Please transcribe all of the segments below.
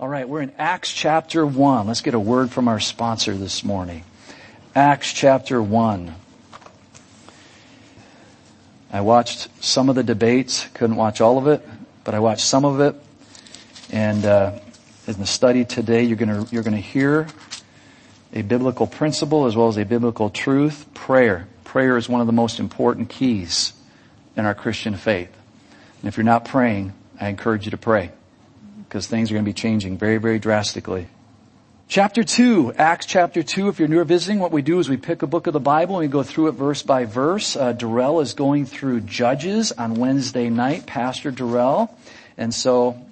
All right, we're in Acts chapter 1. Let's get a word from our sponsor this morning. Acts chapter 1. I watched some of the debates, couldn't watch all of it, but I watched some of it. And uh, in the study today, you're going you're to hear a biblical principle as well as a biblical truth. Prayer. Prayer is one of the most important keys in our Christian faith. And if you're not praying, I encourage you to pray because things are going to be changing very, very drastically. Chapter 2, Acts chapter 2, if you're new or visiting, what we do is we pick a book of the Bible and we go through it verse by verse. Uh, Darrell is going through Judges on Wednesday night, Pastor Darrell. And so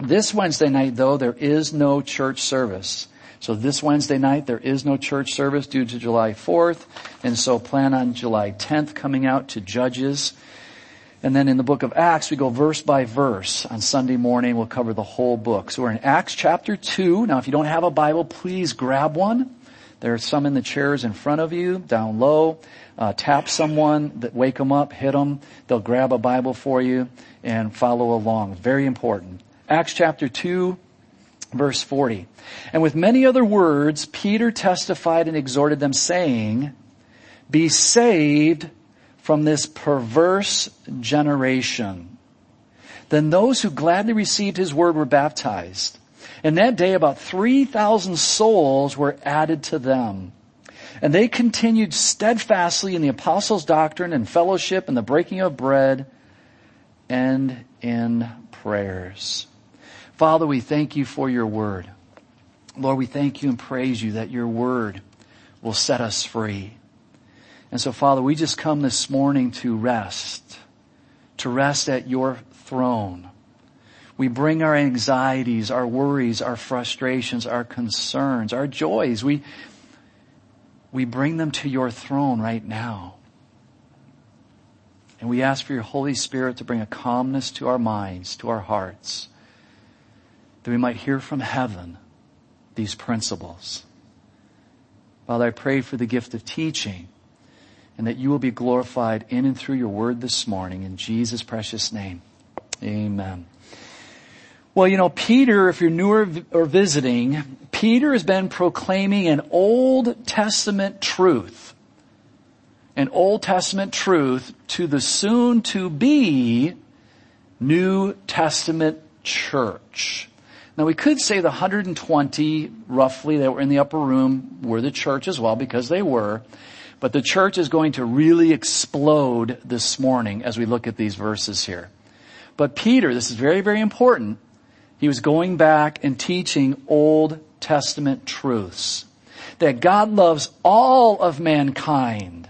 this Wednesday night though, there is no church service. So this Wednesday night, there is no church service due to July 4th. And so plan on July 10th coming out to Judges. And then in the book of Acts, we go verse by verse. On Sunday morning, we'll cover the whole book. So we're in Acts chapter 2. Now, if you don't have a Bible, please grab one. There are some in the chairs in front of you, down low. Uh, tap someone, that wake them up, hit them. They'll grab a Bible for you and follow along. Very important. Acts chapter 2, verse 40. And with many other words, Peter testified and exhorted them saying, be saved from this perverse generation. Then those who gladly received his word were baptized. And that day about 3,000 souls were added to them. And they continued steadfastly in the apostles' doctrine and fellowship and the breaking of bread and in prayers. Father, we thank you for your word. Lord, we thank you and praise you that your word will set us free. And so Father, we just come this morning to rest, to rest at your throne. We bring our anxieties, our worries, our frustrations, our concerns, our joys. We, we bring them to your throne right now. And we ask for your Holy Spirit to bring a calmness to our minds, to our hearts, that we might hear from heaven these principles. Father, I pray for the gift of teaching and that you will be glorified in and through your word this morning in Jesus' precious name. Amen. Well, you know, Peter, if you're newer or visiting, Peter has been proclaiming an Old Testament truth, an Old Testament truth to the soon to be New Testament church. Now we could say the 120 roughly that were in the upper room were the church as well because they were. But the church is going to really explode this morning as we look at these verses here. But Peter, this is very, very important. He was going back and teaching Old Testament truths. That God loves all of mankind.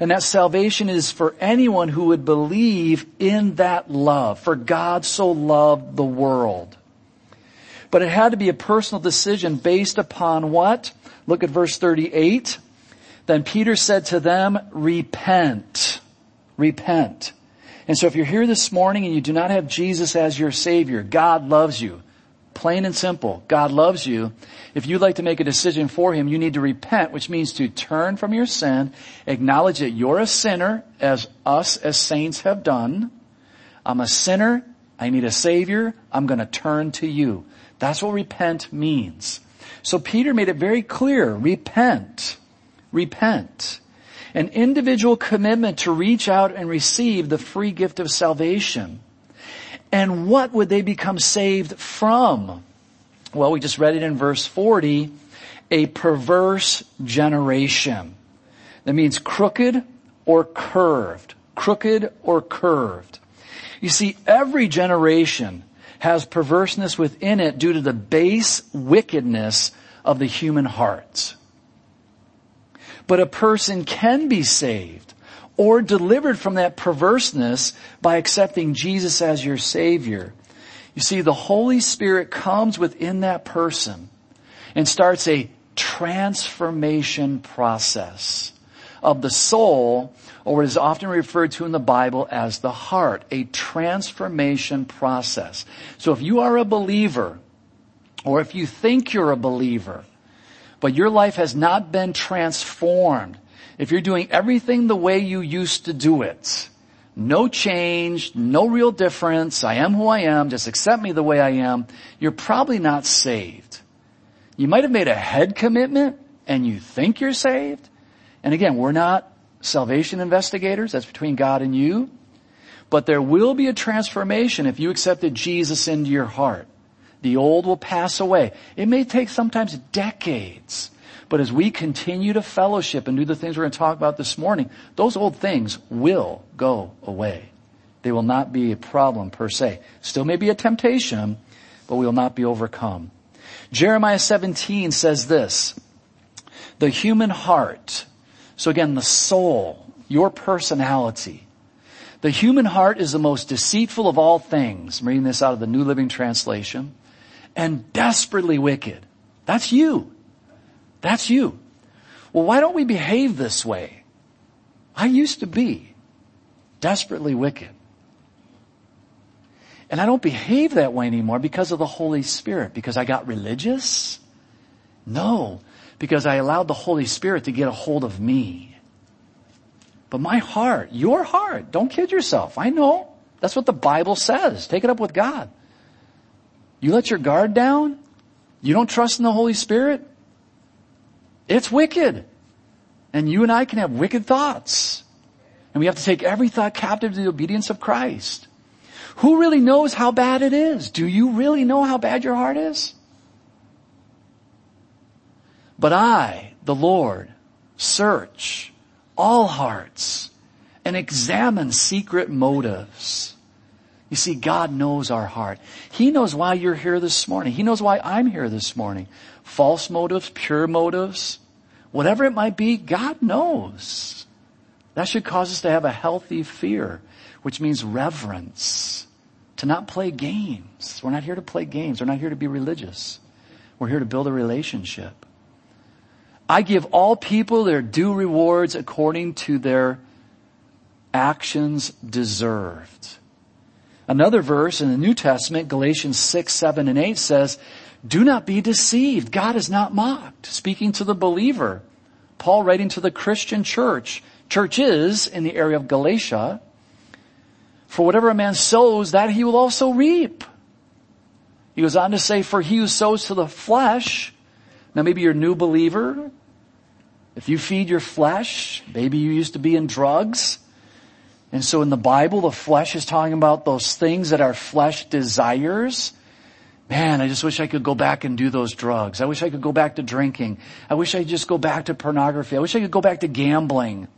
And that salvation is for anyone who would believe in that love. For God so loved the world. But it had to be a personal decision based upon what? Look at verse 38. Then Peter said to them, repent, repent. And so if you're here this morning and you do not have Jesus as your Savior, God loves you. Plain and simple. God loves you. If you'd like to make a decision for Him, you need to repent, which means to turn from your sin, acknowledge that you're a sinner, as us as saints have done. I'm a sinner. I need a Savior. I'm going to turn to you. That's what repent means. So Peter made it very clear. Repent repent. An individual commitment to reach out and receive the free gift of salvation. And what would they become saved from? Well, we just read it in verse 40, a perverse generation. That means crooked or curved. Crooked or curved. You see, every generation has perverseness within it due to the base wickedness of the human heart. But a person can be saved or delivered from that perverseness by accepting Jesus as your Savior. You see, the Holy Spirit comes within that person and starts a transformation process of the soul, or what is often referred to in the Bible as the heart, a transformation process. So if you are a believer, or if you think you're a believer, but your life has not been transformed, if you're doing everything the way you used to do it, no change, no real difference, I am who I am, just accept me the way I am, you're probably not saved. You might have made a head commitment and you think you're saved. And again, we're not salvation investigators. That's between God and you. But there will be a transformation if you accepted Jesus into your heart. The old will pass away. It may take sometimes decades. But as we continue to fellowship and do the things we're going to talk about this morning, those old things will go away. They will not be a problem per se. Still may be a temptation, but we will not be overcome. Jeremiah 17 says this, the human heart, so again, the soul, your personality, the human heart is the most deceitful of all things. I'm reading this out of the New Living Translation. And desperately wicked. That's you. That's you. Well, why don't we behave this way? I used to be desperately wicked. And I don't behave that way anymore because of the Holy Spirit, because I got religious? No, because I allowed the Holy Spirit to get a hold of me. But my heart, your heart, don't kid yourself. I know. That's what the Bible says. Take it up with God. You let your guard down? You don't trust in the Holy Spirit? It's wicked. And you and I can have wicked thoughts. And we have to take every thought captive to the obedience of Christ. Who really knows how bad it is? Do you really know how bad your heart is? But I, the Lord, search all hearts and examine secret motives. You see, God knows our heart. He knows why you're here this morning. He knows why I'm here this morning. False motives, pure motives, whatever it might be, God knows. That should cause us to have a healthy fear, which means reverence. To not play games. We're not here to play games. We're not here to be religious. We're here to build a relationship. I give all people their due rewards according to their actions deserved. Another verse in the New Testament, Galatians 6, 7, and 8 says, do not be deceived. God is not mocked. Speaking to the believer. Paul writing to the Christian church. Churches in the area of Galatia. For whatever a man sows, that he will also reap. He goes on to say, for he who sows to the flesh, now maybe you're a new believer. If you feed your flesh, maybe you used to be in drugs. And so in the Bible, the flesh is talking about those things that our flesh desires. Man, I just wish I could go back and do those drugs. I wish I could go back to drinking. I wish I could just go back to pornography. I wish I could go back to gambling.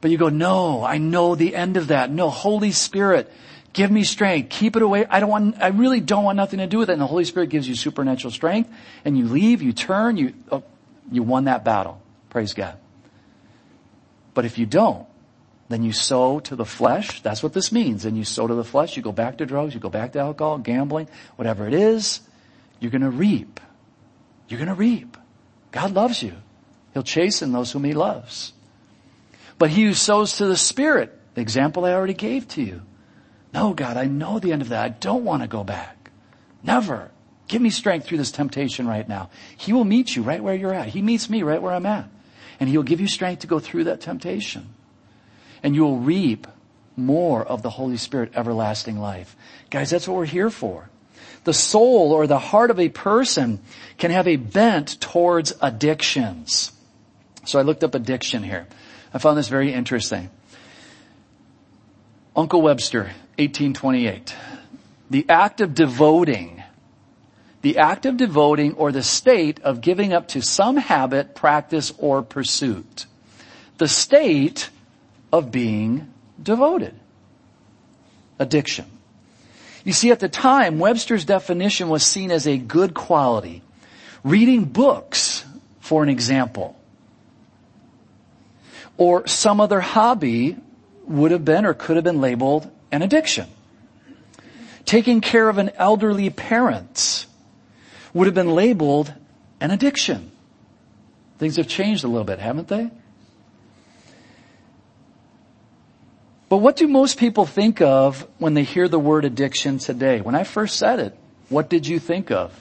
But you go, no, I know the end of that. No, Holy Spirit, give me strength. Keep it away. I don't want, I really don't want nothing to do with it. And the Holy Spirit gives you supernatural strength and you leave, you turn, you, oh, you won that battle. Praise God. But if you don't, then you sow to the flesh. That's what this means. Then you sow to the flesh. You go back to drugs. You go back to alcohol, gambling, whatever it is. You're going to reap. You're going to reap. God loves you. He'll chasten those whom he loves. But he who sows to the spirit, the example I already gave to you. No, God, I know the end of that. I don't want to go back. Never. Give me strength through this temptation right now. He will meet you right where you're at. He meets me right where I'm at. And he'll give you strength to go through that temptation and you will reap more of the Holy Spirit everlasting life. Guys, that's what we're here for. The soul or the heart of a person can have a bent towards addictions. So I looked up addiction here. I found this very interesting. Uncle Webster, 1828. The act of devoting, the act of devoting or the state of giving up to some habit, practice, or pursuit. The state of being devoted. Addiction. You see, at the time, Webster's definition was seen as a good quality. Reading books, for an example, or some other hobby would have been or could have been labeled an addiction. Taking care of an elderly parent would have been labeled an addiction. Things have changed a little bit, haven't they? But what do most people think of when they hear the word addiction today? When I first said it, what did you think of?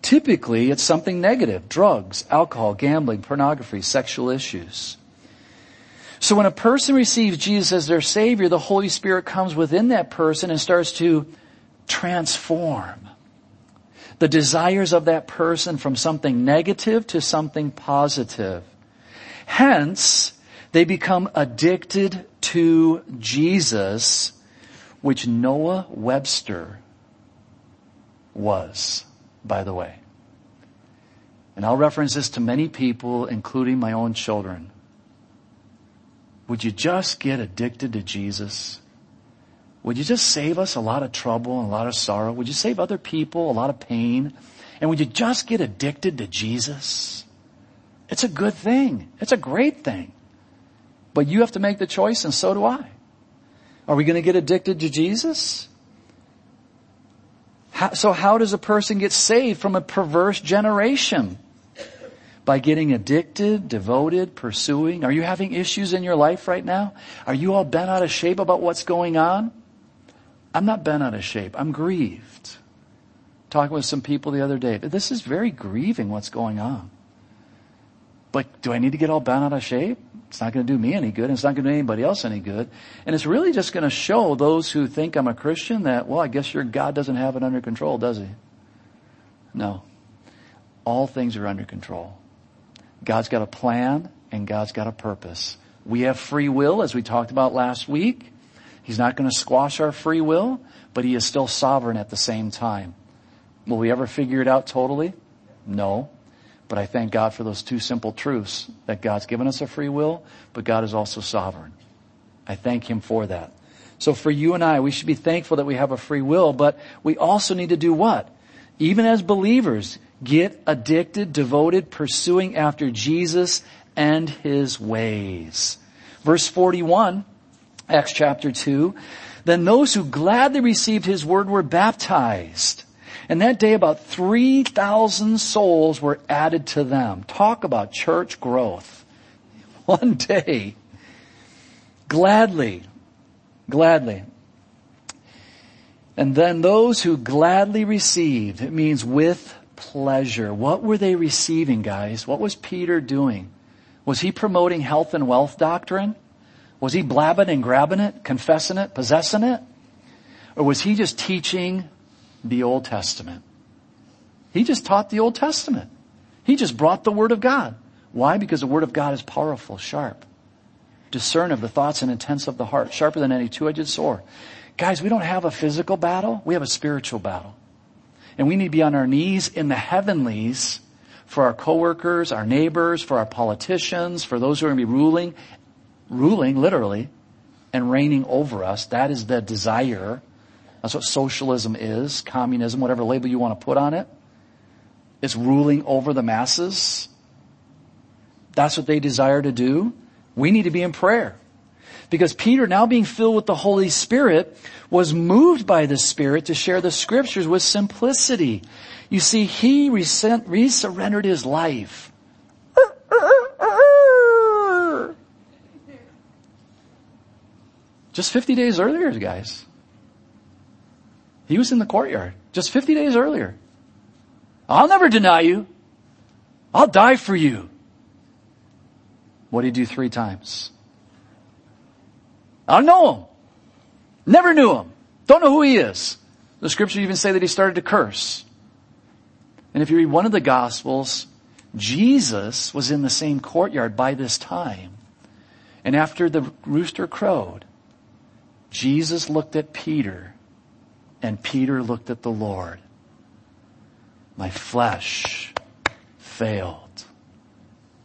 Typically, it's something negative. Drugs, alcohol, gambling, pornography, sexual issues. So when a person receives Jesus as their Savior, the Holy Spirit comes within that person and starts to transform the desires of that person from something negative to something positive. Hence, they become addicted to Jesus, which Noah Webster was, by the way. And I'll reference this to many people, including my own children. Would you just get addicted to Jesus? Would you just save us a lot of trouble and a lot of sorrow? Would you save other people a lot of pain? And would you just get addicted to Jesus? It's a good thing. It's a great thing. But you have to make the choice and so do I. Are we going to get addicted to Jesus? How, so how does a person get saved from a perverse generation? By getting addicted, devoted, pursuing. Are you having issues in your life right now? Are you all bent out of shape about what's going on? I'm not bent out of shape. I'm grieved. Talking with some people the other day. This is very grieving what's going on. But do I need to get all bent out of shape? It's not going to do me any good. And it's not going to do anybody else any good. And it's really just going to show those who think I'm a Christian that, well, I guess your God doesn't have it under control, does he? No. All things are under control. God's got a plan and God's got a purpose. We have free will, as we talked about last week. He's not going to squash our free will, but He is still sovereign at the same time. Will we ever figure it out totally? No. But I thank God for those two simple truths that God's given us a free will, but God is also sovereign. I thank Him for that. So for you and I, we should be thankful that we have a free will, but we also need to do what? Even as believers, get addicted, devoted, pursuing after Jesus and His ways. Verse 41, Acts chapter 2. Then those who gladly received his word were baptized. And that day about 3,000 souls were added to them. Talk about church growth. One day. Gladly. Gladly. And then those who gladly received, it means with pleasure. What were they receiving, guys? What was Peter doing? Was he promoting health and wealth doctrine? Was he blabbing and grabbing it, confessing it, possessing it? Or was he just teaching the Old Testament? He just taught the Old Testament. He just brought the Word of God. Why? Because the Word of God is powerful, sharp, discern of the thoughts and intents of the heart, sharper than any two-edged sword. Guys, we don't have a physical battle. We have a spiritual battle. And we need to be on our knees in the heavenlies for our coworkers, our neighbors, for our politicians, for those who are going to be ruling ruling literally and reigning over us. That is the desire. That's what socialism is, communism, whatever label you want to put on it. It's ruling over the masses. That's what they desire to do. We need to be in prayer. Because Peter, now being filled with the Holy Spirit, was moved by the Spirit to share the scriptures with simplicity. You see, he resurrendered his life. Just 50 days earlier, guys. He was in the courtyard just 50 days earlier. I'll never deny you. I'll die for you. What did he do three times? I don't know him. Never knew him. Don't know who he is. The scripture even say that he started to curse. And if you read one of the gospels, Jesus was in the same courtyard by this time. And after the rooster crowed, Jesus looked at Peter and Peter looked at the Lord. My flesh failed.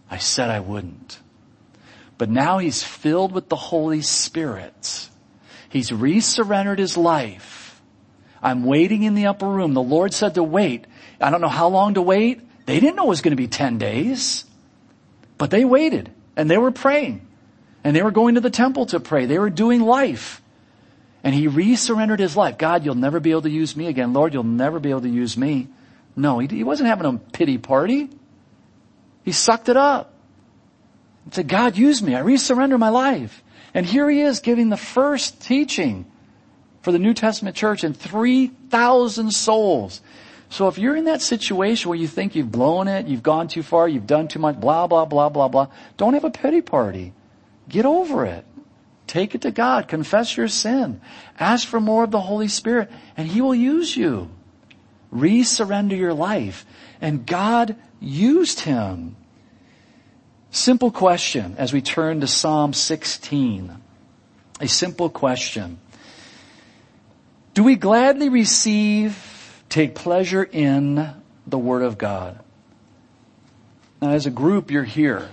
I said I wouldn't. But now he's filled with the Holy Spirit. He's resurrendered his life. I'm waiting in the upper room. The Lord said to wait. I don't know how long to wait. They didn't know it was going to be 10 days. But they waited and they were praying and they were going to the temple to pray. They were doing life. And he resurrendered his life. God, you'll never be able to use me again. Lord, you'll never be able to use me. No, he, he wasn't having a pity party. He sucked it up. He said, God, use me. I resurrender my life. And here he is giving the first teaching for the New Testament church and 3,000 souls. So if you're in that situation where you think you've blown it, you've gone too far, you've done too much, blah, blah, blah, blah, blah, don't have a pity party. Get over it. Take it to God. Confess your sin. Ask for more of the Holy Spirit and He will use you. Resurrender your life. And God used him. Simple question as we turn to Psalm 16. A simple question. Do we gladly receive, take pleasure in the Word of God? Now as a group, you're here.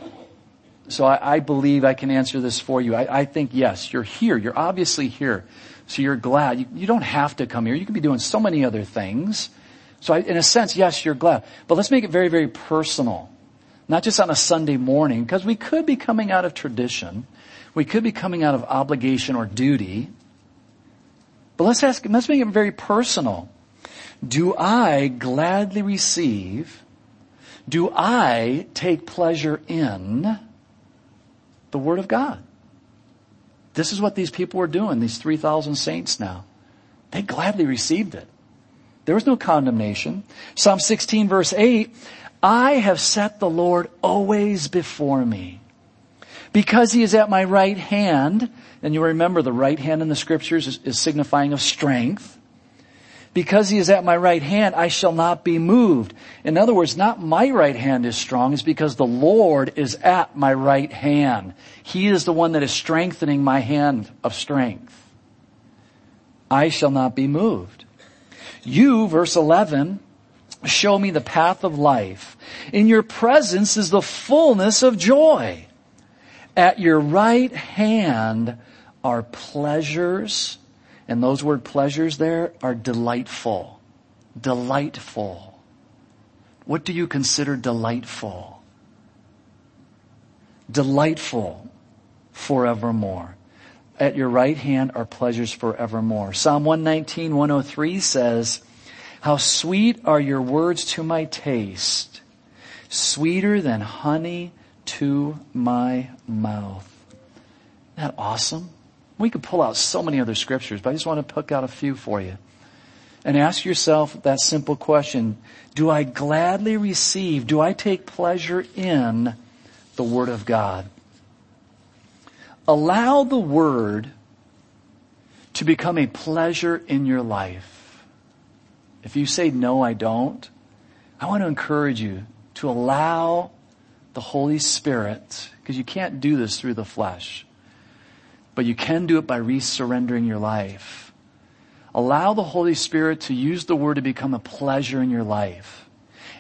So I, I believe I can answer this for you. I, I, think yes, you're here. You're obviously here. So you're glad. You, you don't have to come here. You can be doing so many other things. So I, in a sense, yes, you're glad. But let's make it very, very personal. Not just on a Sunday morning, because we could be coming out of tradition. We could be coming out of obligation or duty. But let's ask, let's make it very personal. Do I gladly receive, do I take pleasure in the Word of God? This is what these people were doing, these 3,000 saints now. They gladly received it. There was no condemnation. Psalm 16 verse 8, I have set the Lord always before me. Because he is at my right hand, and you remember the right hand in the scriptures is, is signifying of strength. Because he is at my right hand, I shall not be moved. In other words, not my right hand is strong, it's because the Lord is at my right hand. He is the one that is strengthening my hand of strength. I shall not be moved. You, verse 11, show me the path of life. In your presence is the fullness of joy. At your right hand are pleasures, and those word pleasures there are delightful. Delightful. What do you consider delightful? Delightful forevermore. At your right hand are pleasures forevermore. Psalm 119, 103 says, How sweet are your words to my taste, sweeter than honey to my mouth. Isn't that awesome? We could pull out so many other scriptures, but I just want to pick out a few for you. And ask yourself that simple question. Do I gladly receive, do I take pleasure in the Word of God? Allow the word to become a pleasure in your life. If you say, no, I don't, I want to encourage you to allow the Holy Spirit, because you can't do this through the flesh, but you can do it by resurrendering your life. Allow the Holy Spirit to use the Word to become a pleasure in your life.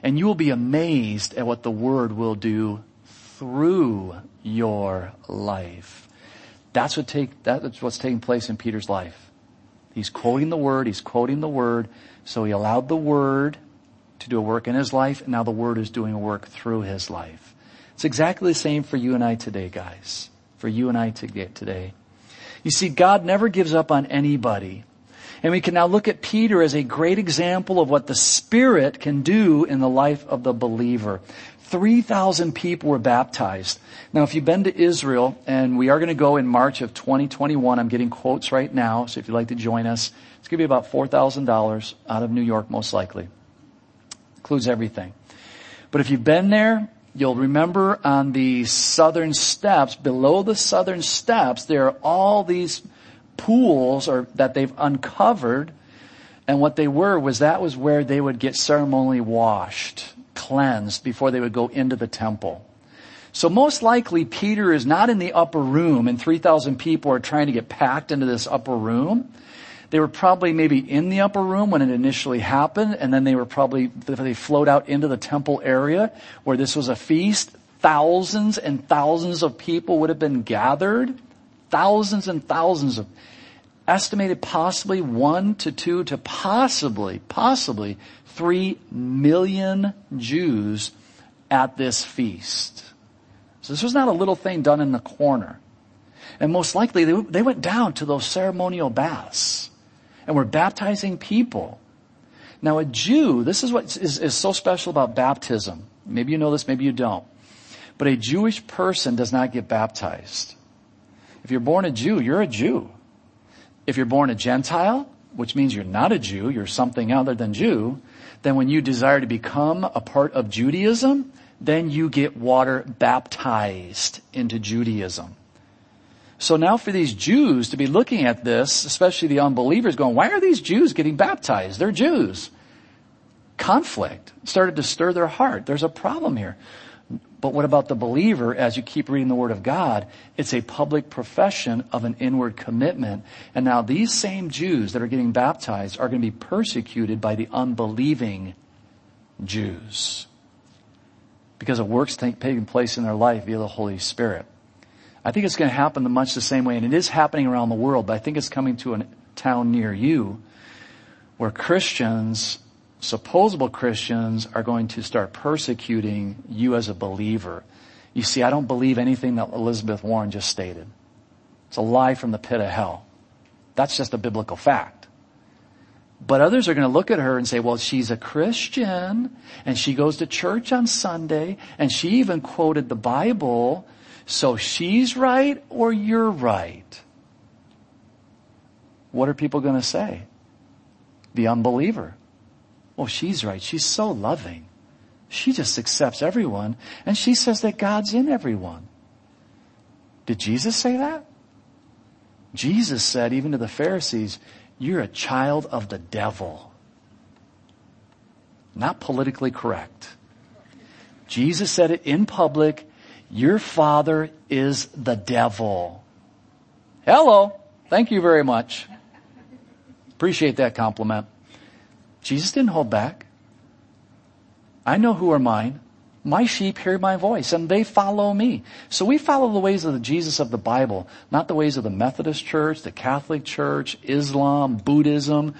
And you will be amazed at what the Word will do through your life. That's what take, that's what's taking place in Peter's life. He's quoting the word, he's quoting the word, so he allowed the word to do a work in his life, and now the word is doing a work through his life. It's exactly the same for you and I today, guys. For you and I today. You see, God never gives up on anybody. And we can now look at Peter as a great example of what the Spirit can do in the life of the believer. 3,000 people were baptized. Now, if you've been to Israel, and we are going to go in March of 2021, I'm getting quotes right now, so if you'd like to join us, it's going to be about $4,000 out of New York, most likely. Includes everything. But if you've been there, you'll remember on the southern steps, below the southern steps, there are all these pools or that they've uncovered. And what they were was that was where they would get ceremonially washed cleansed before they would go into the temple. So most likely Peter is not in the upper room and 3,000 people are trying to get packed into this upper room. They were probably maybe in the upper room when it initially happened and then they were probably, they flowed out into the temple area where this was a feast. Thousands and thousands of people would have been gathered. Thousands and thousands of, estimated possibly one to two to possibly, possibly three million Jews at this feast. So this was not a little thing done in the corner. And most likely they, they went down to those ceremonial baths and we're baptizing people. Now a Jew, this is what is, is so special about baptism. Maybe you know this, maybe you don't. But a Jewish person does not get baptized. If you're born a Jew, you're a Jew. If you're born a Gentile, which means you're not a Jew, you're something other than Jew, then when you desire to become a part of Judaism, then you get water baptized into Judaism. So now for these Jews to be looking at this, especially the unbelievers going, why are these Jews getting baptized? They're Jews. Conflict started to stir their heart. There's a problem here. But what about the believer as you keep reading the Word of God? It's a public profession of an inward commitment. And now these same Jews that are getting baptized are going to be persecuted by the unbelieving Jews. Because of works taking place in their life via the Holy Spirit. I think it's going to happen much the same way, and it is happening around the world, but I think it's coming to a town near you where Christians, supposable Christians, are going to start persecuting you as a believer. You see, I don't believe anything that Elizabeth Warren just stated. It's a lie from the pit of hell. That's just a biblical fact. But others are going to look at her and say, well, she's a Christian and she goes to church on Sunday and she even quoted the Bible so she's right or you're right? What are people going to say? The unbeliever. Oh, she's right. She's so loving. She just accepts everyone and she says that God's in everyone. Did Jesus say that? Jesus said even to the Pharisees, you're a child of the devil. Not politically correct. Jesus said it in public your father is the devil. Hello. Thank you very much. Appreciate that compliment. Jesus didn't hold back. I know who are mine. My sheep hear my voice and they follow me. So we follow the ways of the Jesus of the Bible, not the ways of the Methodist Church, the Catholic Church, Islam, Buddhism.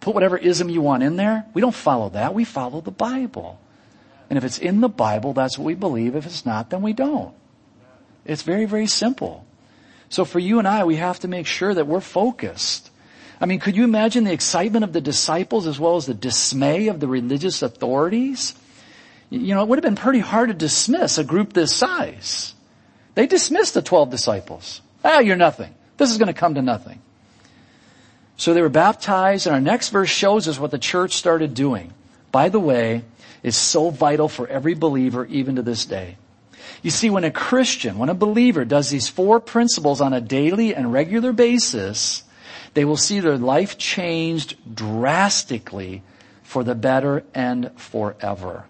Put whatever ism you want in there. We don't follow that. We follow the Bible. And if it's in the Bible, that's what we believe. If it's not, then we don't. It's very, very simple. So for you and I, we have to make sure that we're focused. I mean, could you imagine the excitement of the disciples as well as the dismay of the religious authorities? You know, it would have been pretty hard to dismiss a group this size. They dismissed the 12 disciples. Ah, you're nothing. This is going to come to nothing. So they were baptized and our next verse shows us what the church started doing. By the way, is so vital for every believer even to this day. You see, when a Christian, when a believer does these four principles on a daily and regular basis, they will see their life changed drastically for the better and forever.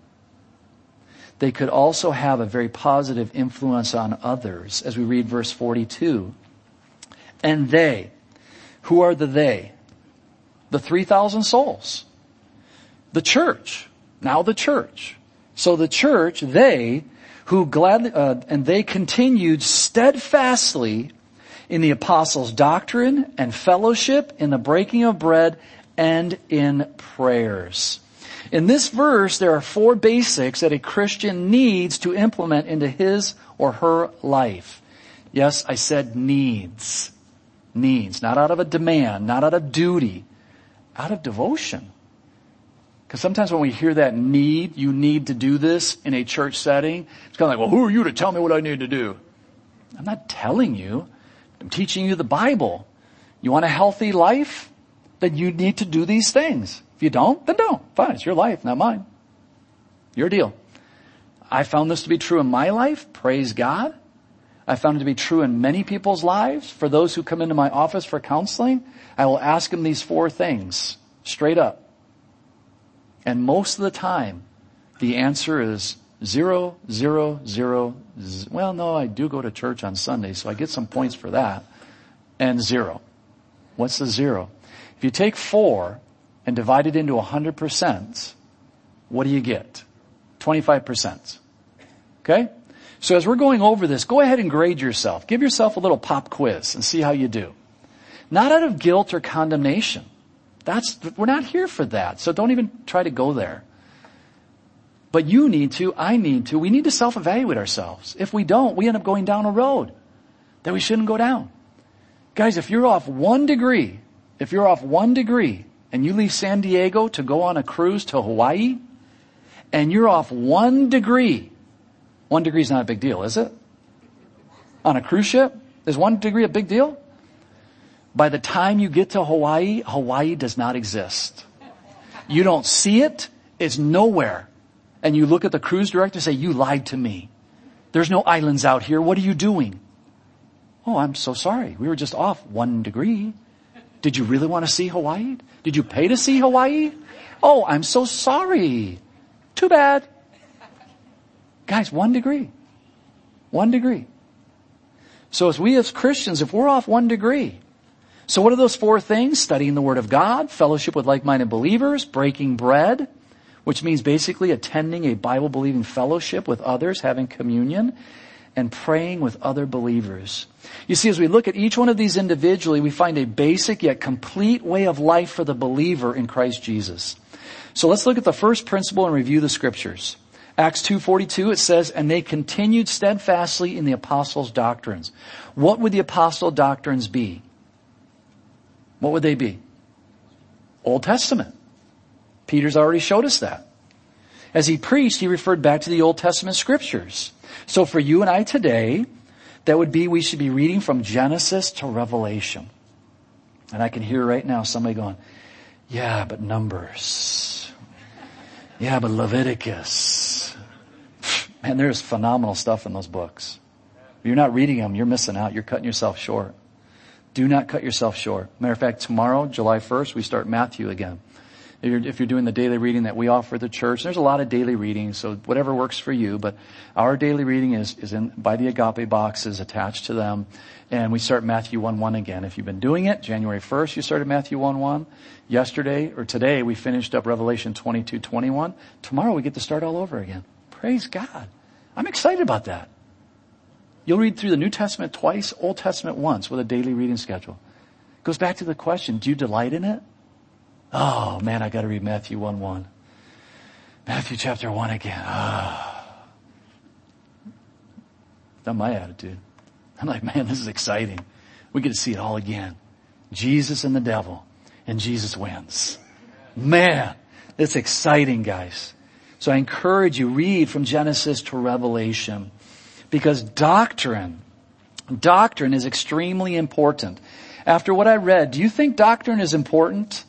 They could also have a very positive influence on others, as we read verse 42. And they, who are the they? The 3,000 souls. The church now the church. So the church, they who gladly, uh, and they continued steadfastly in the apostles' doctrine and fellowship, in the breaking of bread, and in prayers. In this verse, there are four basics that a Christian needs to implement into his or her life. Yes, I said needs. Needs. Not out of a demand, not out of duty, out of devotion. Because sometimes when we hear that need, you need to do this in a church setting, it's kind of like, well, who are you to tell me what I need to do? I'm not telling you. I'm teaching you the Bible. You want a healthy life? Then you need to do these things. If you don't, then don't. Fine. It's your life, not mine. Your deal. I found this to be true in my life. Praise God. I found it to be true in many people's lives. For those who come into my office for counseling, I will ask them these four things straight up. And most of the time, the answer is zero, zero, zero. Z- well, no, I do go to church on Sunday, so I get some points for that. And zero. What's the zero? If you take four and divide it into 100%, what do you get? 25%. Okay? So as we're going over this, go ahead and grade yourself. Give yourself a little pop quiz and see how you do. Not out of guilt or condemnation. That's, we're not here for that. So don't even try to go there. But you need to, I need to, we need to self-evaluate ourselves. If we don't, we end up going down a road that we shouldn't go down. Guys, if you're off one degree, if you're off one degree and you leave San Diego to go on a cruise to Hawaii and you're off one degree, one degree is not a big deal, is it? On a cruise ship? Is one degree a big deal? By the time you get to Hawaii, Hawaii does not exist. You don't see it. It's nowhere. And you look at the cruise director and say, you lied to me. There's no islands out here. What are you doing? Oh, I'm so sorry. We were just off one degree. Did you really want to see Hawaii? Did you pay to see Hawaii? Oh, I'm so sorry. Too bad. Guys, one degree. One degree. So as we as Christians, if we're off one degree, so what are those four things? Studying the Word of God, fellowship with like-minded believers, breaking bread, which means basically attending a Bible-believing fellowship with others, having communion, and praying with other believers. You see, as we look at each one of these individually, we find a basic yet complete way of life for the believer in Christ Jesus. So let's look at the first principle and review the scriptures. Acts 2.42, it says, and they continued steadfastly in the apostles' doctrines. What would the apostle doctrines be? What would they be? Old Testament. Peter's already showed us that. As he preached, he referred back to the Old Testament scriptures. So for you and I today, that would be we should be reading from Genesis to Revelation. And I can hear right now somebody going, yeah, but Numbers. Yeah, but Leviticus. Man, there's phenomenal stuff in those books. If you're not reading them, you're missing out. You're cutting yourself short. Do not cut yourself short. Matter of fact, tomorrow, July 1st, we start Matthew again if you're, if you're doing the daily reading that we offer the church, there's a lot of daily reading, so whatever works for you, but our daily reading is, is in, by the agape boxes attached to them. And we start Matthew 1-1 again. If you've been doing it, January 1st, you started Matthew 1-1. Yesterday, or today, we finished up Revelation 22-21. Tomorrow we get to start all over again. Praise God. I'm excited about that. You'll read through the New Testament twice, Old Testament once with a daily reading schedule. Goes back to the question, do you delight in it? Oh man, I gotta read Matthew 1 1. Matthew chapter 1 again. Ah. Oh. That's my attitude. I'm like, man, this is exciting. We get to see it all again. Jesus and the devil. And Jesus wins. Man, it's exciting, guys. So I encourage you, read from Genesis to Revelation. Because doctrine, doctrine is extremely important. After what I read, do you think doctrine is important?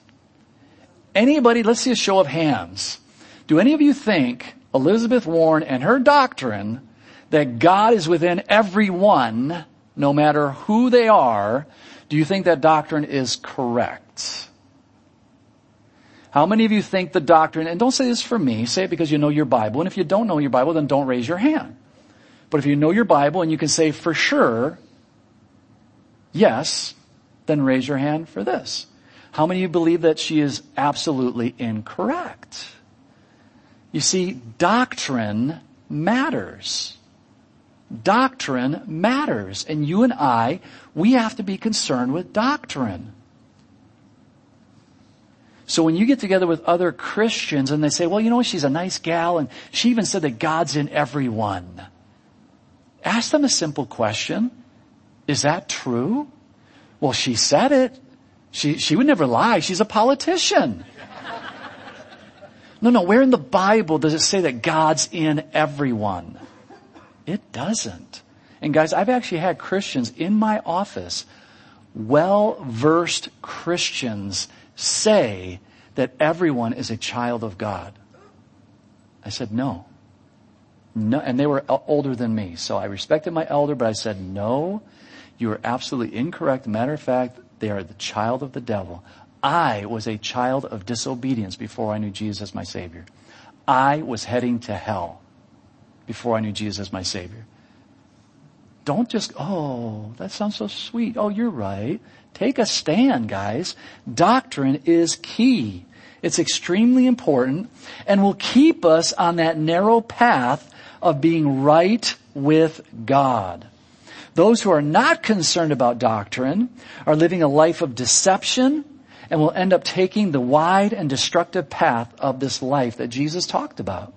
Anybody, let's see a show of hands. Do any of you think Elizabeth Warren and her doctrine that God is within everyone, no matter who they are, do you think that doctrine is correct? How many of you think the doctrine, and don't say this for me, say it because you know your Bible, and if you don't know your Bible, then don't raise your hand. But if you know your Bible and you can say for sure, yes, then raise your hand for this. How many of you believe that she is absolutely incorrect? You see, doctrine matters. Doctrine matters. And you and I, we have to be concerned with doctrine. So when you get together with other Christians and they say, well, you know, she's a nice gal and she even said that God's in everyone. Ask them a simple question. Is that true? Well, she said it. She, she would never lie. She's a politician. No, no, where in the Bible does it say that God's in everyone? It doesn't. And guys, I've actually had Christians in my office, well-versed Christians, say that everyone is a child of God. I said, no. No, and they were older than me, so I respected my elder, but I said, no, you are absolutely incorrect. Matter of fact, they are the child of the devil. I was a child of disobedience before I knew Jesus as my Savior. I was heading to hell before I knew Jesus as my Savior. Don't just, oh, that sounds so sweet. Oh, you're right. Take a stand, guys. Doctrine is key. It's extremely important and will keep us on that narrow path of being right with God. Those who are not concerned about doctrine are living a life of deception and will end up taking the wide and destructive path of this life that Jesus talked about.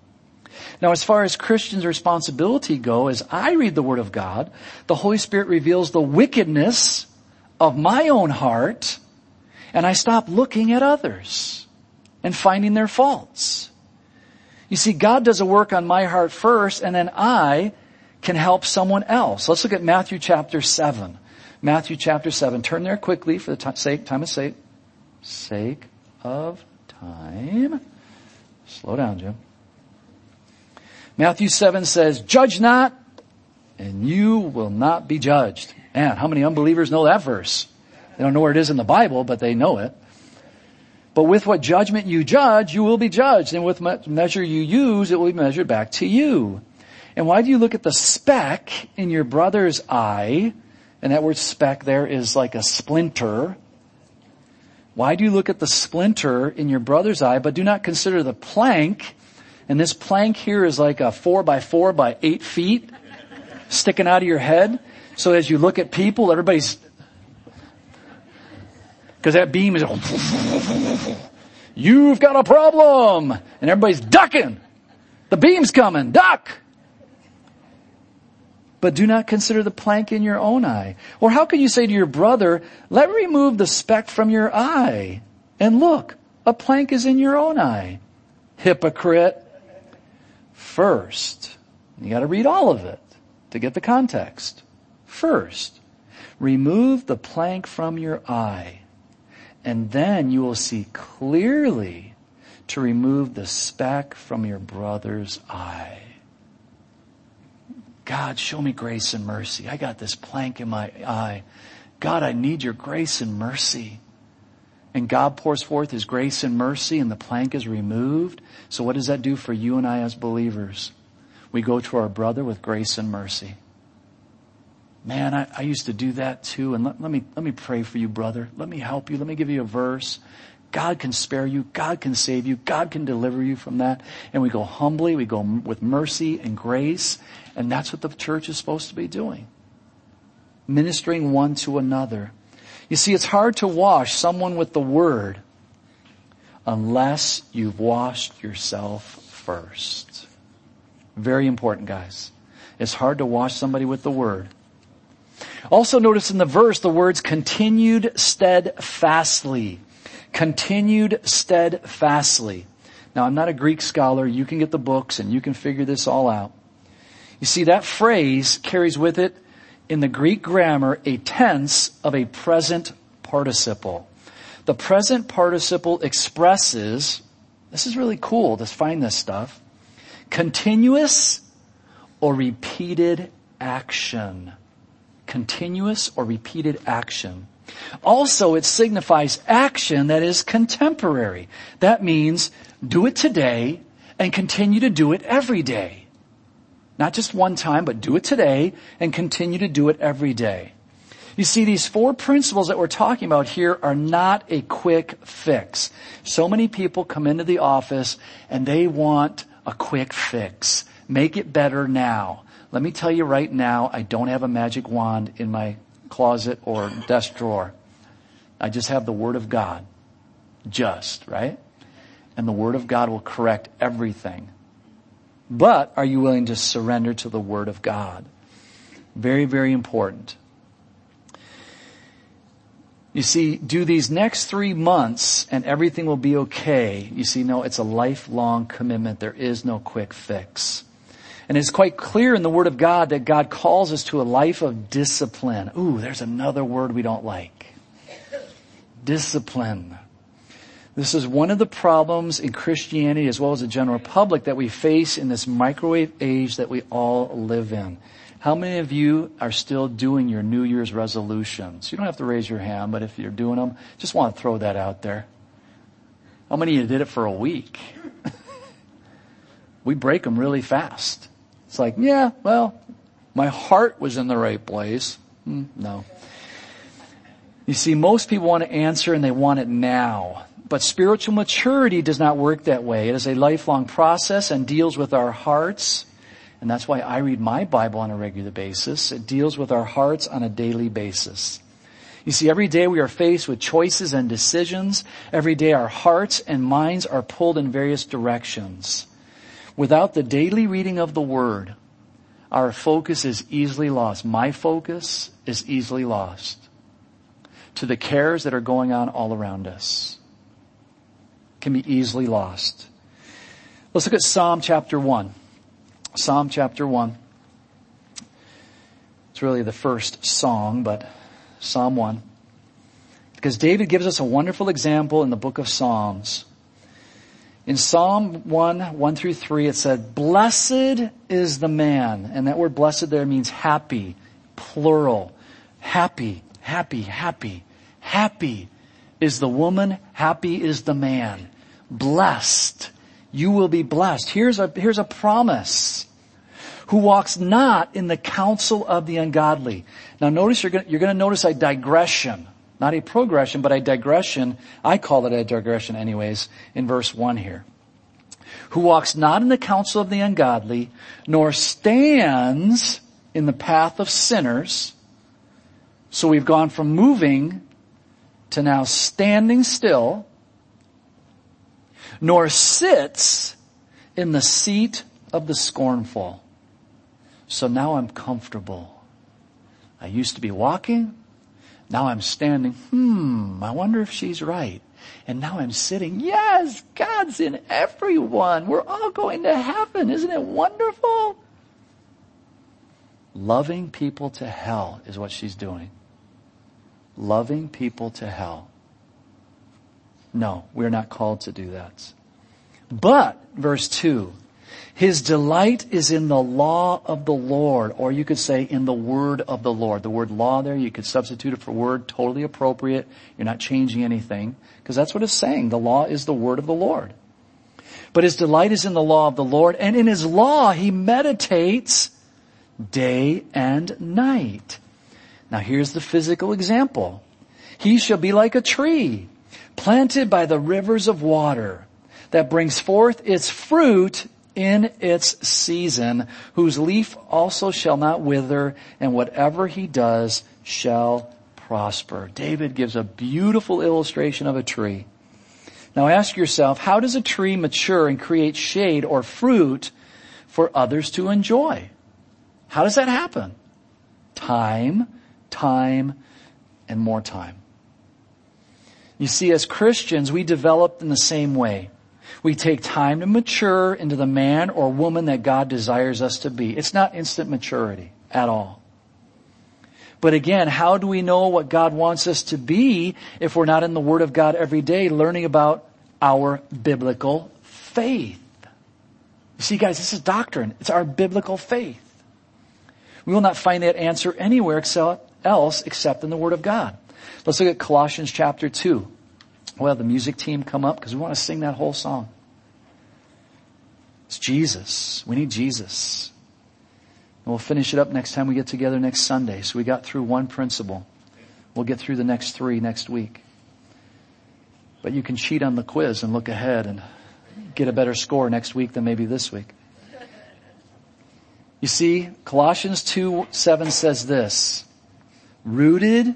Now, as far as Christians' responsibility go, as I read the Word of God, the Holy Spirit reveals the wickedness of my own heart, and I stop looking at others and finding their faults. You see, God does a work on my heart first, and then I can help someone else. Let's look at Matthew chapter 7. Matthew chapter 7. Turn there quickly for the t- sake, time of sake, sake of time. Slow down, Jim. Matthew 7 says, judge not and you will not be judged. Man, how many unbelievers know that verse? They don't know where it is in the Bible, but they know it. But with what judgment you judge, you will be judged. And with what measure you use, it will be measured back to you. And why do you look at the speck in your brother's eye? And that word speck there is like a splinter. Why do you look at the splinter in your brother's eye, but do not consider the plank? And this plank here is like a four by four by eight feet sticking out of your head. So as you look at people, everybody's, cause that beam is, you've got a problem! And everybody's ducking! The beam's coming! Duck! But do not consider the plank in your own eye. Or how can you say to your brother, let me remove the speck from your eye? And look, a plank is in your own eye. Hypocrite. First, you gotta read all of it to get the context. First, remove the plank from your eye, and then you will see clearly to remove the speck from your brother's eye. God, show me grace and mercy. I got this plank in my eye. God, I need your grace and mercy. And God pours forth His grace and mercy and the plank is removed. So what does that do for you and I as believers? We go to our brother with grace and mercy. Man, I, I used to do that too. And let, let me, let me pray for you, brother. Let me help you. Let me give you a verse. God can spare you. God can save you. God can deliver you from that. And we go humbly. We go with mercy and grace. And that's what the church is supposed to be doing. Ministering one to another. You see, it's hard to wash someone with the word unless you've washed yourself first. Very important, guys. It's hard to wash somebody with the word. Also notice in the verse the words continued steadfastly continued steadfastly. Now I'm not a Greek scholar. You can get the books and you can figure this all out. You see, that phrase carries with it in the Greek grammar a tense of a present participle. The present participle expresses, this is really cool to find this stuff, continuous or repeated action. Continuous or repeated action. Also, it signifies action that is contemporary. That means do it today and continue to do it every day. Not just one time, but do it today and continue to do it every day. You see, these four principles that we're talking about here are not a quick fix. So many people come into the office and they want a quick fix. Make it better now. Let me tell you right now, I don't have a magic wand in my closet or desk drawer. I just have the Word of God. Just, right? And the Word of God will correct everything. But are you willing to surrender to the Word of God? Very, very important. You see, do these next three months and everything will be okay. You see, no, it's a lifelong commitment. There is no quick fix. And it's quite clear in the Word of God that God calls us to a life of discipline. Ooh, there's another word we don't like. Discipline. This is one of the problems in Christianity as well as the general public that we face in this microwave age that we all live in. How many of you are still doing your New Year's resolutions? You don't have to raise your hand, but if you're doing them, just want to throw that out there. How many of you did it for a week? we break them really fast. It's like, yeah, well, my heart was in the right place. Mm, no. You see, most people want to answer and they want it now. But spiritual maturity does not work that way. It is a lifelong process and deals with our hearts. And that's why I read my Bible on a regular basis. It deals with our hearts on a daily basis. You see, every day we are faced with choices and decisions. Every day our hearts and minds are pulled in various directions. Without the daily reading of the Word, our focus is easily lost. My focus is easily lost to the cares that are going on all around us. Can be easily lost. Let's look at Psalm chapter 1. Psalm chapter 1. It's really the first song, but Psalm 1. Because David gives us a wonderful example in the book of Psalms in Psalm 1, 1 through 3, it said, Blessed is the man. And that word blessed there means happy, plural. Happy, happy, happy, happy is the woman, happy is the man. Blessed. You will be blessed. Here's a, here's a promise. Who walks not in the counsel of the ungodly. Now notice you're gonna, you're gonna notice a digression. Not a progression, but a digression. I call it a digression anyways, in verse 1 here. Who walks not in the counsel of the ungodly, nor stands in the path of sinners. So we've gone from moving to now standing still, nor sits in the seat of the scornful. So now I'm comfortable. I used to be walking. Now I'm standing. Hmm, I wonder if she's right. And now I'm sitting. Yes, God's in everyone. We're all going to heaven. Isn't it wonderful? Loving people to hell is what she's doing. Loving people to hell. No, we're not called to do that. But, verse 2, his delight is in the law of the Lord, or you could say in the word of the Lord. The word law there, you could substitute it for word, totally appropriate. You're not changing anything, because that's what it's saying. The law is the word of the Lord. But his delight is in the law of the Lord, and in his law he meditates day and night. Now here's the physical example. He shall be like a tree planted by the rivers of water that brings forth its fruit in its season, whose leaf also shall not wither, and whatever he does shall prosper. David gives a beautiful illustration of a tree. Now ask yourself, how does a tree mature and create shade or fruit for others to enjoy? How does that happen? Time, time, and more time. You see, as Christians, we develop in the same way. We take time to mature into the man or woman that God desires us to be. It's not instant maturity at all. But again, how do we know what God wants us to be if we're not in the Word of God every day learning about our biblical faith? You see guys, this is doctrine. It's our biblical faith. We will not find that answer anywhere else except in the Word of God. Let's look at Colossians chapter 2. We'll have the music team come up because we want to sing that whole song. It's Jesus. We need Jesus. And we'll finish it up next time we get together next Sunday. So we got through one principle. We'll get through the next three next week. But you can cheat on the quiz and look ahead and get a better score next week than maybe this week. You see, Colossians 2, 7 says this, rooted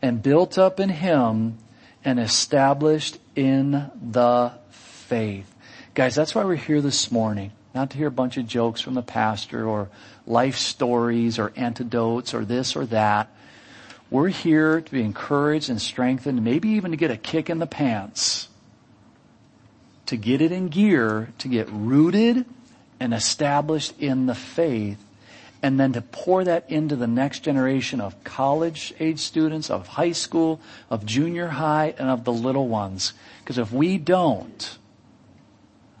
and built up in Him and established in the faith. Guys, that's why we're here this morning. Not to hear a bunch of jokes from the pastor or life stories or antidotes or this or that. We're here to be encouraged and strengthened, maybe even to get a kick in the pants. To get it in gear, to get rooted and established in the faith and then to pour that into the next generation of college age students, of high school, of junior high, and of the little ones. Because if we don't,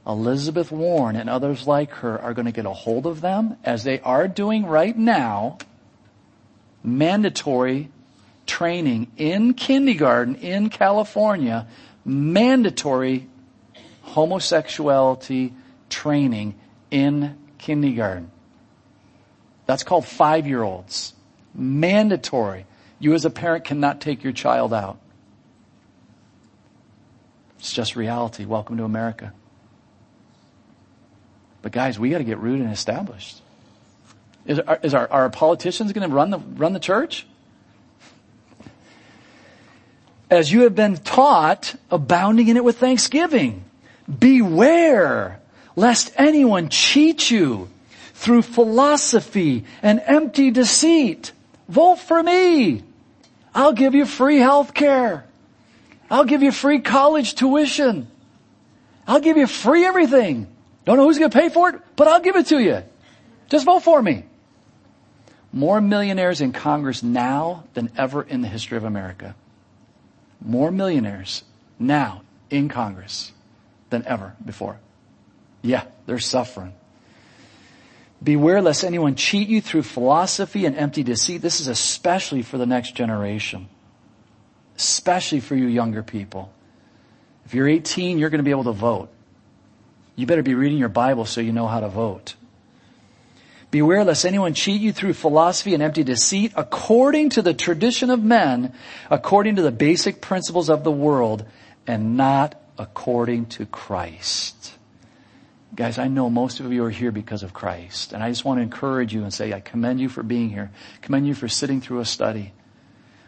Elizabeth Warren and others like her are going to get a hold of them, as they are doing right now, mandatory training in kindergarten in California, mandatory homosexuality training in kindergarten. That's called five-year-olds. Mandatory. You as a parent cannot take your child out. It's just reality. Welcome to America. But guys, we got to get rooted and established. Is, our, is our, our politicians going to run the, run the church? As you have been taught, abounding in it with thanksgiving. Beware lest anyone cheat you through philosophy and empty deceit. Vote for me. I'll give you free health care. I'll give you free college tuition. I'll give you free everything. Don't know who's going to pay for it, but I'll give it to you. Just vote for me. More millionaires in Congress now than ever in the history of America. More millionaires now in Congress than ever before. Yeah, they're suffering. Beware lest anyone cheat you through philosophy and empty deceit. This is especially for the next generation. Especially for you younger people. If you're 18, you're going to be able to vote. You better be reading your Bible so you know how to vote. Beware lest anyone cheat you through philosophy and empty deceit according to the tradition of men, according to the basic principles of the world, and not according to Christ. Guys, I know most of you are here because of Christ. And I just want to encourage you and say, I commend you for being here. Commend you for sitting through a study.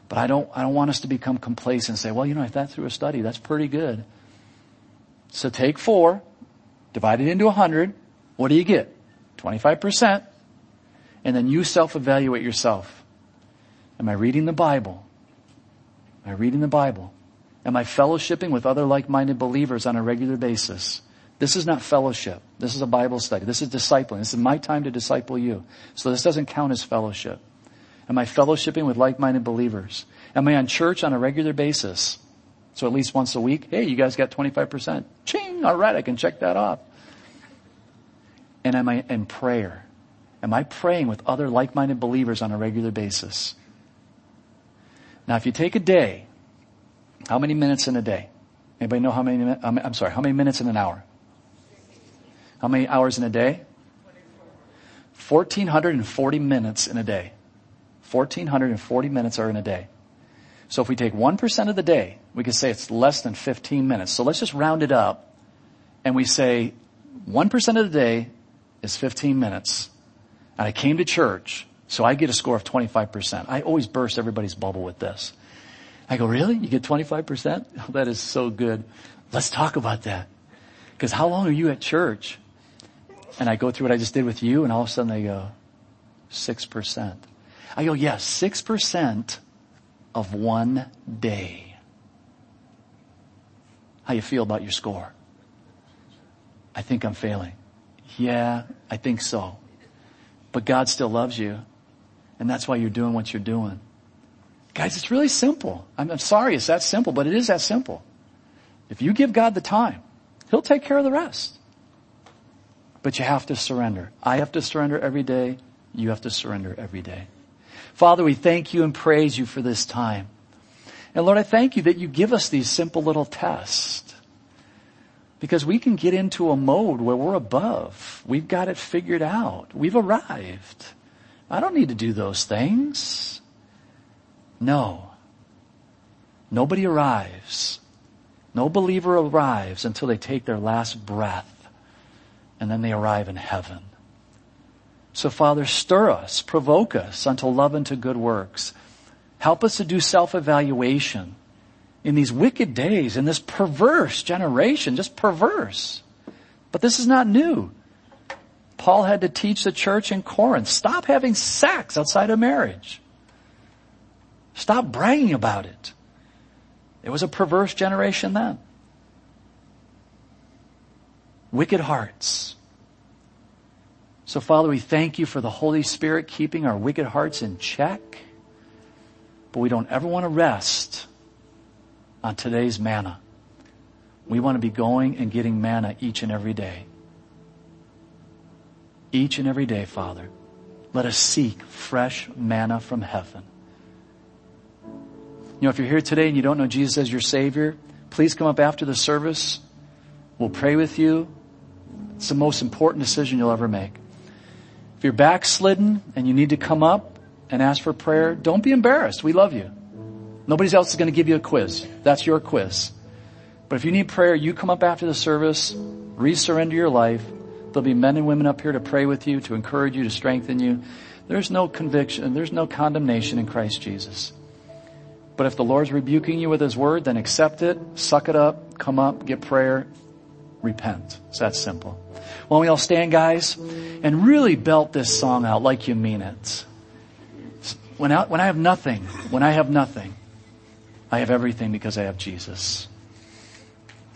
But I don't, I don't want us to become complacent and say, well, you know, if that's through a study, that's pretty good. So take four, divide it into a hundred. What do you get? 25%. And then you self-evaluate yourself. Am I reading the Bible? Am I reading the Bible? Am I fellowshipping with other like-minded believers on a regular basis? This is not fellowship. This is a Bible study. This is discipling. This is my time to disciple you. So this doesn't count as fellowship. Am I fellowshipping with like-minded believers? Am I on church on a regular basis? So at least once a week, hey, you guys got 25%. Ching! Alright, I can check that off. And am I in prayer? Am I praying with other like-minded believers on a regular basis? Now if you take a day, how many minutes in a day? Anybody know how many, I'm sorry, how many minutes in an hour? How many hours in a day? 1440 minutes in a day. 1440 minutes are in a day. So if we take 1% of the day, we could say it's less than 15 minutes. So let's just round it up and we say 1% of the day is 15 minutes. And I came to church, so I get a score of 25%. I always burst everybody's bubble with this. I go, really? You get 25%? that is so good. Let's talk about that. Because how long are you at church? And I go through what I just did with you and all of a sudden they go, 6%. I go, yes, yeah, 6% of one day. How you feel about your score? I think I'm failing. Yeah, I think so. But God still loves you. And that's why you're doing what you're doing. Guys, it's really simple. I'm, I'm sorry it's that simple, but it is that simple. If you give God the time, He'll take care of the rest. But you have to surrender. I have to surrender every day. You have to surrender every day. Father, we thank you and praise you for this time. And Lord, I thank you that you give us these simple little tests. Because we can get into a mode where we're above. We've got it figured out. We've arrived. I don't need to do those things. No. Nobody arrives. No believer arrives until they take their last breath and then they arrive in heaven. So Father, stir us, provoke us unto love and to good works. Help us to do self-evaluation in these wicked days, in this perverse generation, just perverse. But this is not new. Paul had to teach the church in Corinth, stop having sex outside of marriage. Stop bragging about it. It was a perverse generation then. Wicked hearts. So Father, we thank you for the Holy Spirit keeping our wicked hearts in check. But we don't ever want to rest on today's manna. We want to be going and getting manna each and every day. Each and every day, Father. Let us seek fresh manna from heaven. You know, if you're here today and you don't know Jesus as your Savior, please come up after the service. We'll pray with you. It's the most important decision you'll ever make. If you're backslidden and you need to come up and ask for prayer, don't be embarrassed. We love you. Nobody else is going to give you a quiz. That's your quiz. But if you need prayer, you come up after the service, resurrender your life. There'll be men and women up here to pray with you, to encourage you, to strengthen you. There's no conviction, there's no condemnation in Christ Jesus. But if the Lord's rebuking you with His word, then accept it, suck it up, come up, get prayer, repent. It's that simple. Why don't we all stand, guys, and really belt this song out like you mean it. When I, when I have nothing, when I have nothing, I have everything because I have Jesus.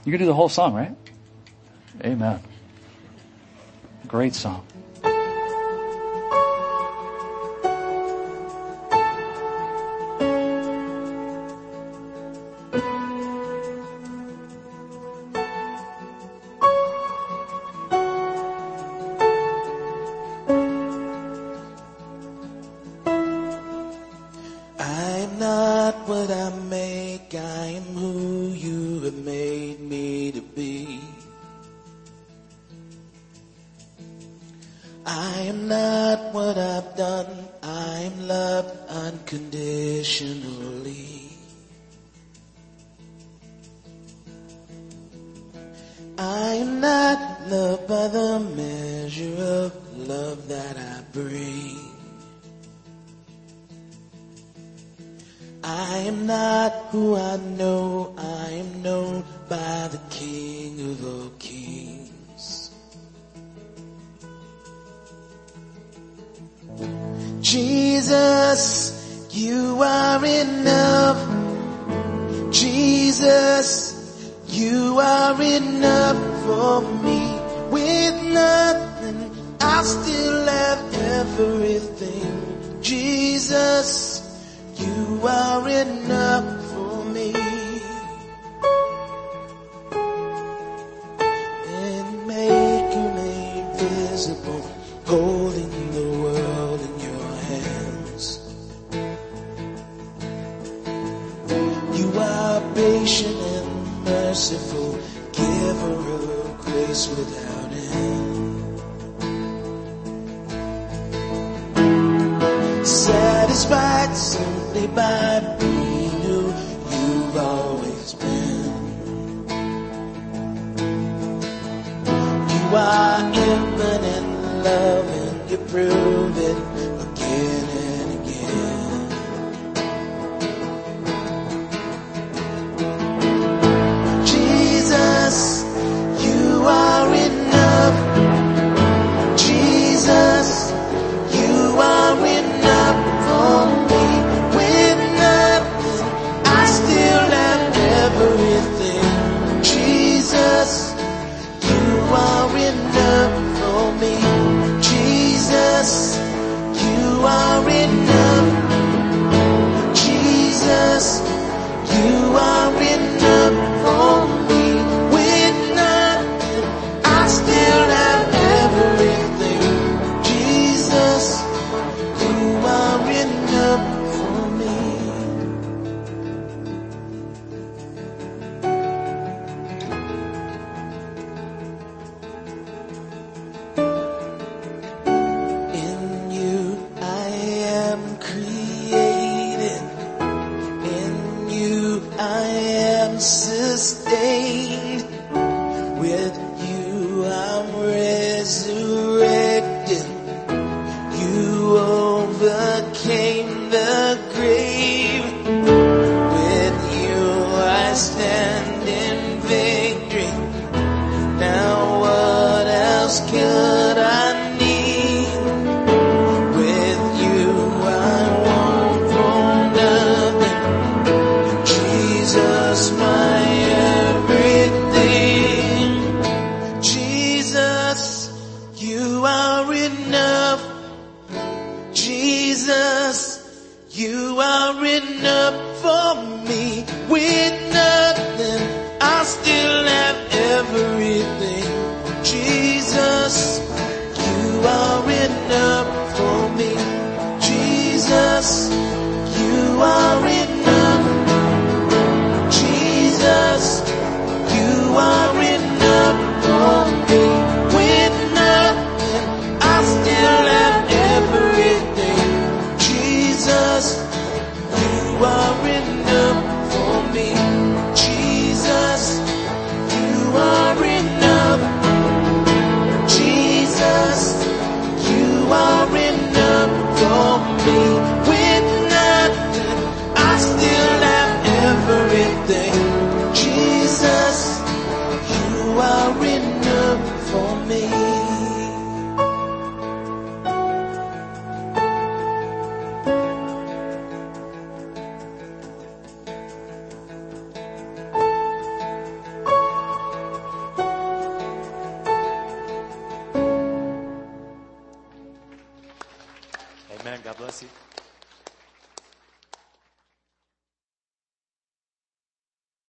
You can do the whole song, right? Amen. Great song. I am not what I've done. I am loved unconditionally.